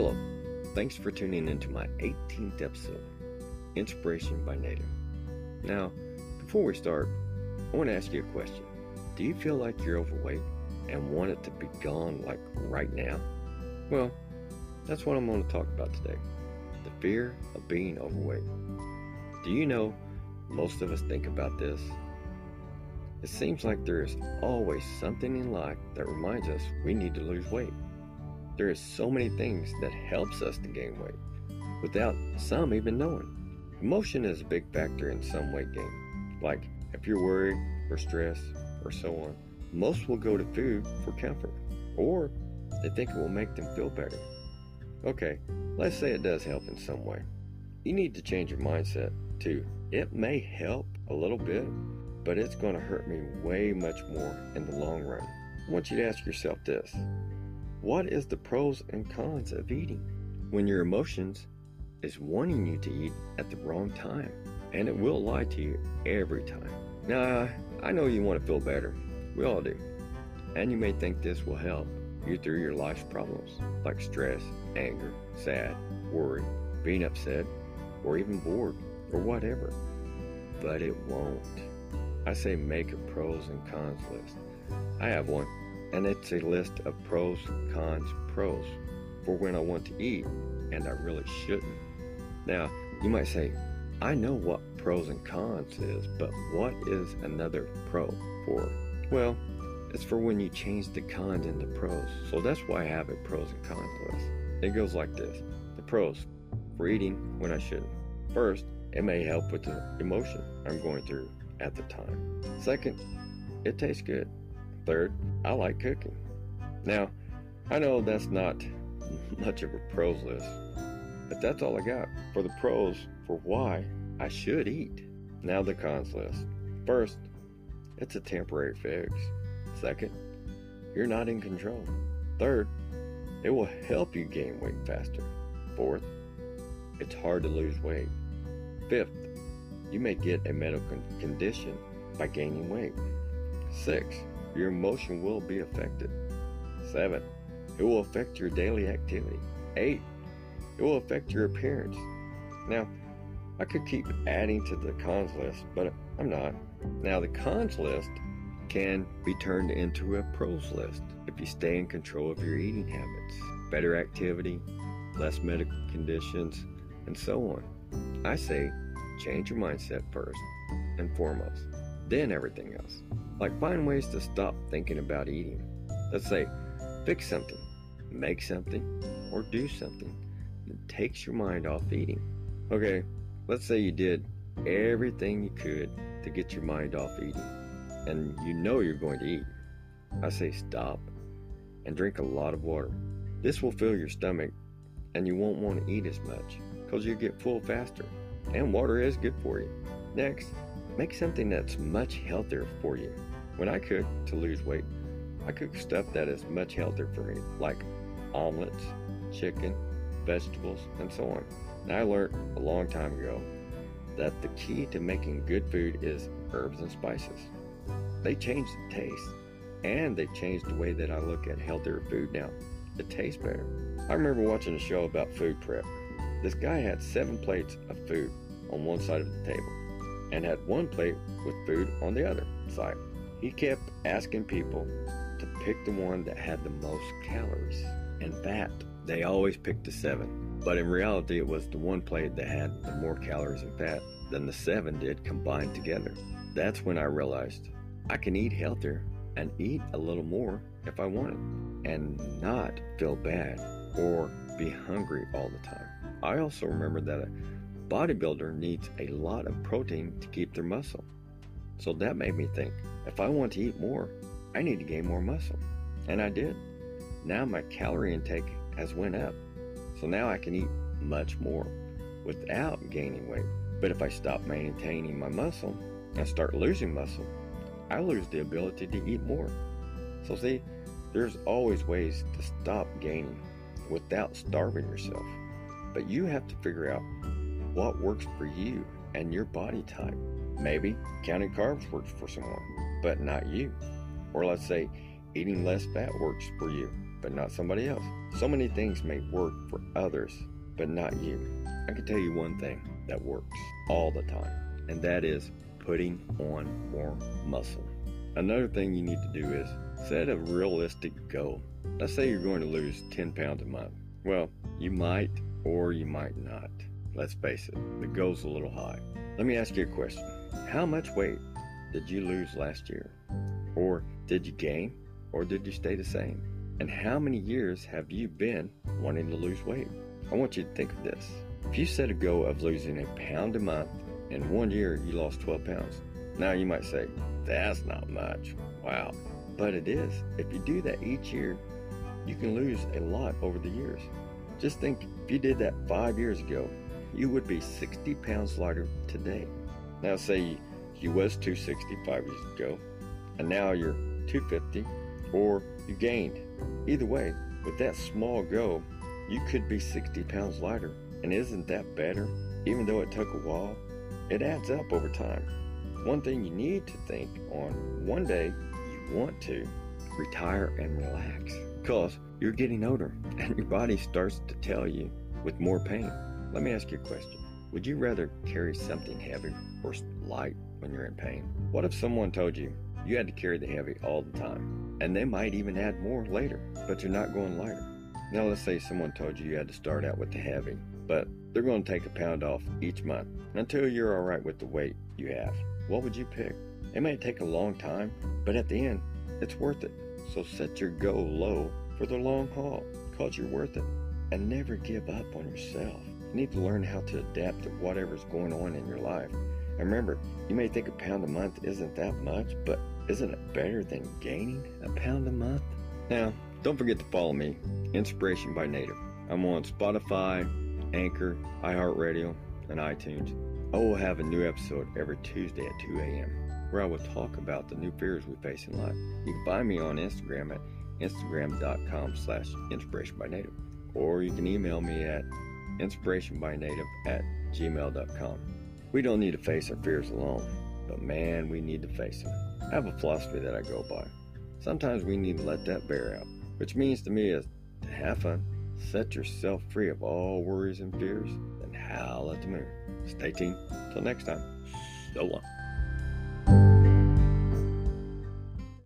Hello, thanks for tuning into my 18th episode, Inspiration by Native. Now, before we start, I want to ask you a question. Do you feel like you're overweight and want it to be gone like right now? Well, that's what I'm going to talk about today the fear of being overweight. Do you know most of us think about this? It seems like there is always something in life that reminds us we need to lose weight. There is so many things that helps us to gain weight without some even knowing. Emotion is a big factor in some weight gain. Like if you're worried or stressed or so on, most will go to food for comfort or they think it will make them feel better. Okay, let's say it does help in some way. You need to change your mindset too. It may help a little bit, but it's going to hurt me way much more in the long run. I want you to ask yourself this what is the pros and cons of eating? When your emotions is wanting you to eat at the wrong time, and it will lie to you every time. Now, I know you want to feel better. We all do. And you may think this will help you through your life's problems, like stress, anger, sad, worry, being upset, or even bored, or whatever. But it won't. I say make a pros and cons list. I have one and it's a list of pros, cons, pros for when I want to eat and I really shouldn't. Now, you might say, I know what pros and cons is, but what is another pro for? Well, it's for when you change the cons into pros. So that's why I have a pros and cons list. It goes like this The pros for eating when I shouldn't. First, it may help with the emotion I'm going through at the time. Second, it tastes good. Third, I like cooking. Now, I know that's not much of a pros list, but that's all I got for the pros for why I should eat. Now, the cons list. First, it's a temporary fix. Second, you're not in control. Third, it will help you gain weight faster. Fourth, it's hard to lose weight. Fifth, you may get a medical condition by gaining weight. Sixth, your emotion will be affected. 7. It will affect your daily activity. 8. It will affect your appearance. Now, I could keep adding to the cons list, but I'm not. Now, the cons list can be turned into a pros list if you stay in control of your eating habits, better activity, less medical conditions, and so on. I say change your mindset first and foremost, then everything else. Like find ways to stop thinking about eating. Let's say fix something, make something, or do something that takes your mind off eating. Okay, let's say you did everything you could to get your mind off eating, and you know you're going to eat. I say stop and drink a lot of water. This will fill your stomach, and you won't want to eat as much because you get full faster. And water is good for you. Next, make something that's much healthier for you. When I cook to lose weight, I cook stuff that is much healthier for me, like omelets, chicken, vegetables, and so on. Now, I learned a long time ago that the key to making good food is herbs and spices. They change the taste, and they change the way that I look at healthier food now. It tastes better. I remember watching a show about food prep. This guy had seven plates of food on one side of the table and had one plate with food on the other side. He kept asking people to pick the one that had the most calories and fat. They always picked the seven, but in reality, it was the one plate that had the more calories and fat than the seven did combined together. That's when I realized I can eat healthier and eat a little more if I want it and not feel bad or be hungry all the time. I also remember that a bodybuilder needs a lot of protein to keep their muscle. So that made me think if I want to eat more, I need to gain more muscle. And I did. Now my calorie intake has went up. So now I can eat much more without gaining weight. But if I stop maintaining my muscle and start losing muscle, I lose the ability to eat more. So see, there's always ways to stop gaining without starving yourself. But you have to figure out what works for you and your body type. Maybe counting carbs works for someone, but not you. Or let's say eating less fat works for you, but not somebody else. So many things may work for others, but not you. I can tell you one thing that works all the time, and that is putting on more muscle. Another thing you need to do is set a realistic goal. Let's say you're going to lose 10 pounds a month. Well, you might or you might not. Let's face it, the goal's a little high. Let me ask you a question. How much weight did you lose last year? Or did you gain? Or did you stay the same? And how many years have you been wanting to lose weight? I want you to think of this. If you set a goal of losing a pound a month, in one year you lost 12 pounds. Now you might say, that's not much. Wow. But it is. If you do that each year, you can lose a lot over the years. Just think if you did that five years ago, you would be 60 pounds lighter today. Now say you was 265 years ago, and now you're 250, or you gained. Either way, with that small goal, you could be 60 pounds lighter. And isn't that better? Even though it took a while, it adds up over time. One thing you need to think on one day you want to retire and relax because you're getting older and your body starts to tell you with more pain. Let me ask you a question. Would you rather carry something heavy or light when you're in pain? What if someone told you you had to carry the heavy all the time and they might even add more later, but you're not going lighter? Now, let's say someone told you you had to start out with the heavy, but they're going to take a pound off each month until you're all right with the weight you have what would you pick? It may take a long time, but at the end, it's worth it. So set your goal low for the long haul because you're worth it. And never give up on yourself. Need to learn how to adapt to whatever's going on in your life. And remember, you may think a pound a month isn't that much, but isn't it better than gaining a pound a month? Now, don't forget to follow me, Inspiration by Native. I'm on Spotify, Anchor, iHeartRadio, and iTunes. I will have a new episode every Tuesday at 2 a.m. where I will talk about the new fears we face in life. You can find me on Instagram at instagram.com slash inspirationbynative or you can email me at inspirationbynative at gmail.com. We don't need to face our fears alone, but man, we need to face them. I have a philosophy that I go by. Sometimes we need to let that bear out, which means to me is to have fun, set yourself free of all worries and fears, and howl at the moon. Stay tuned. Till next time, so long.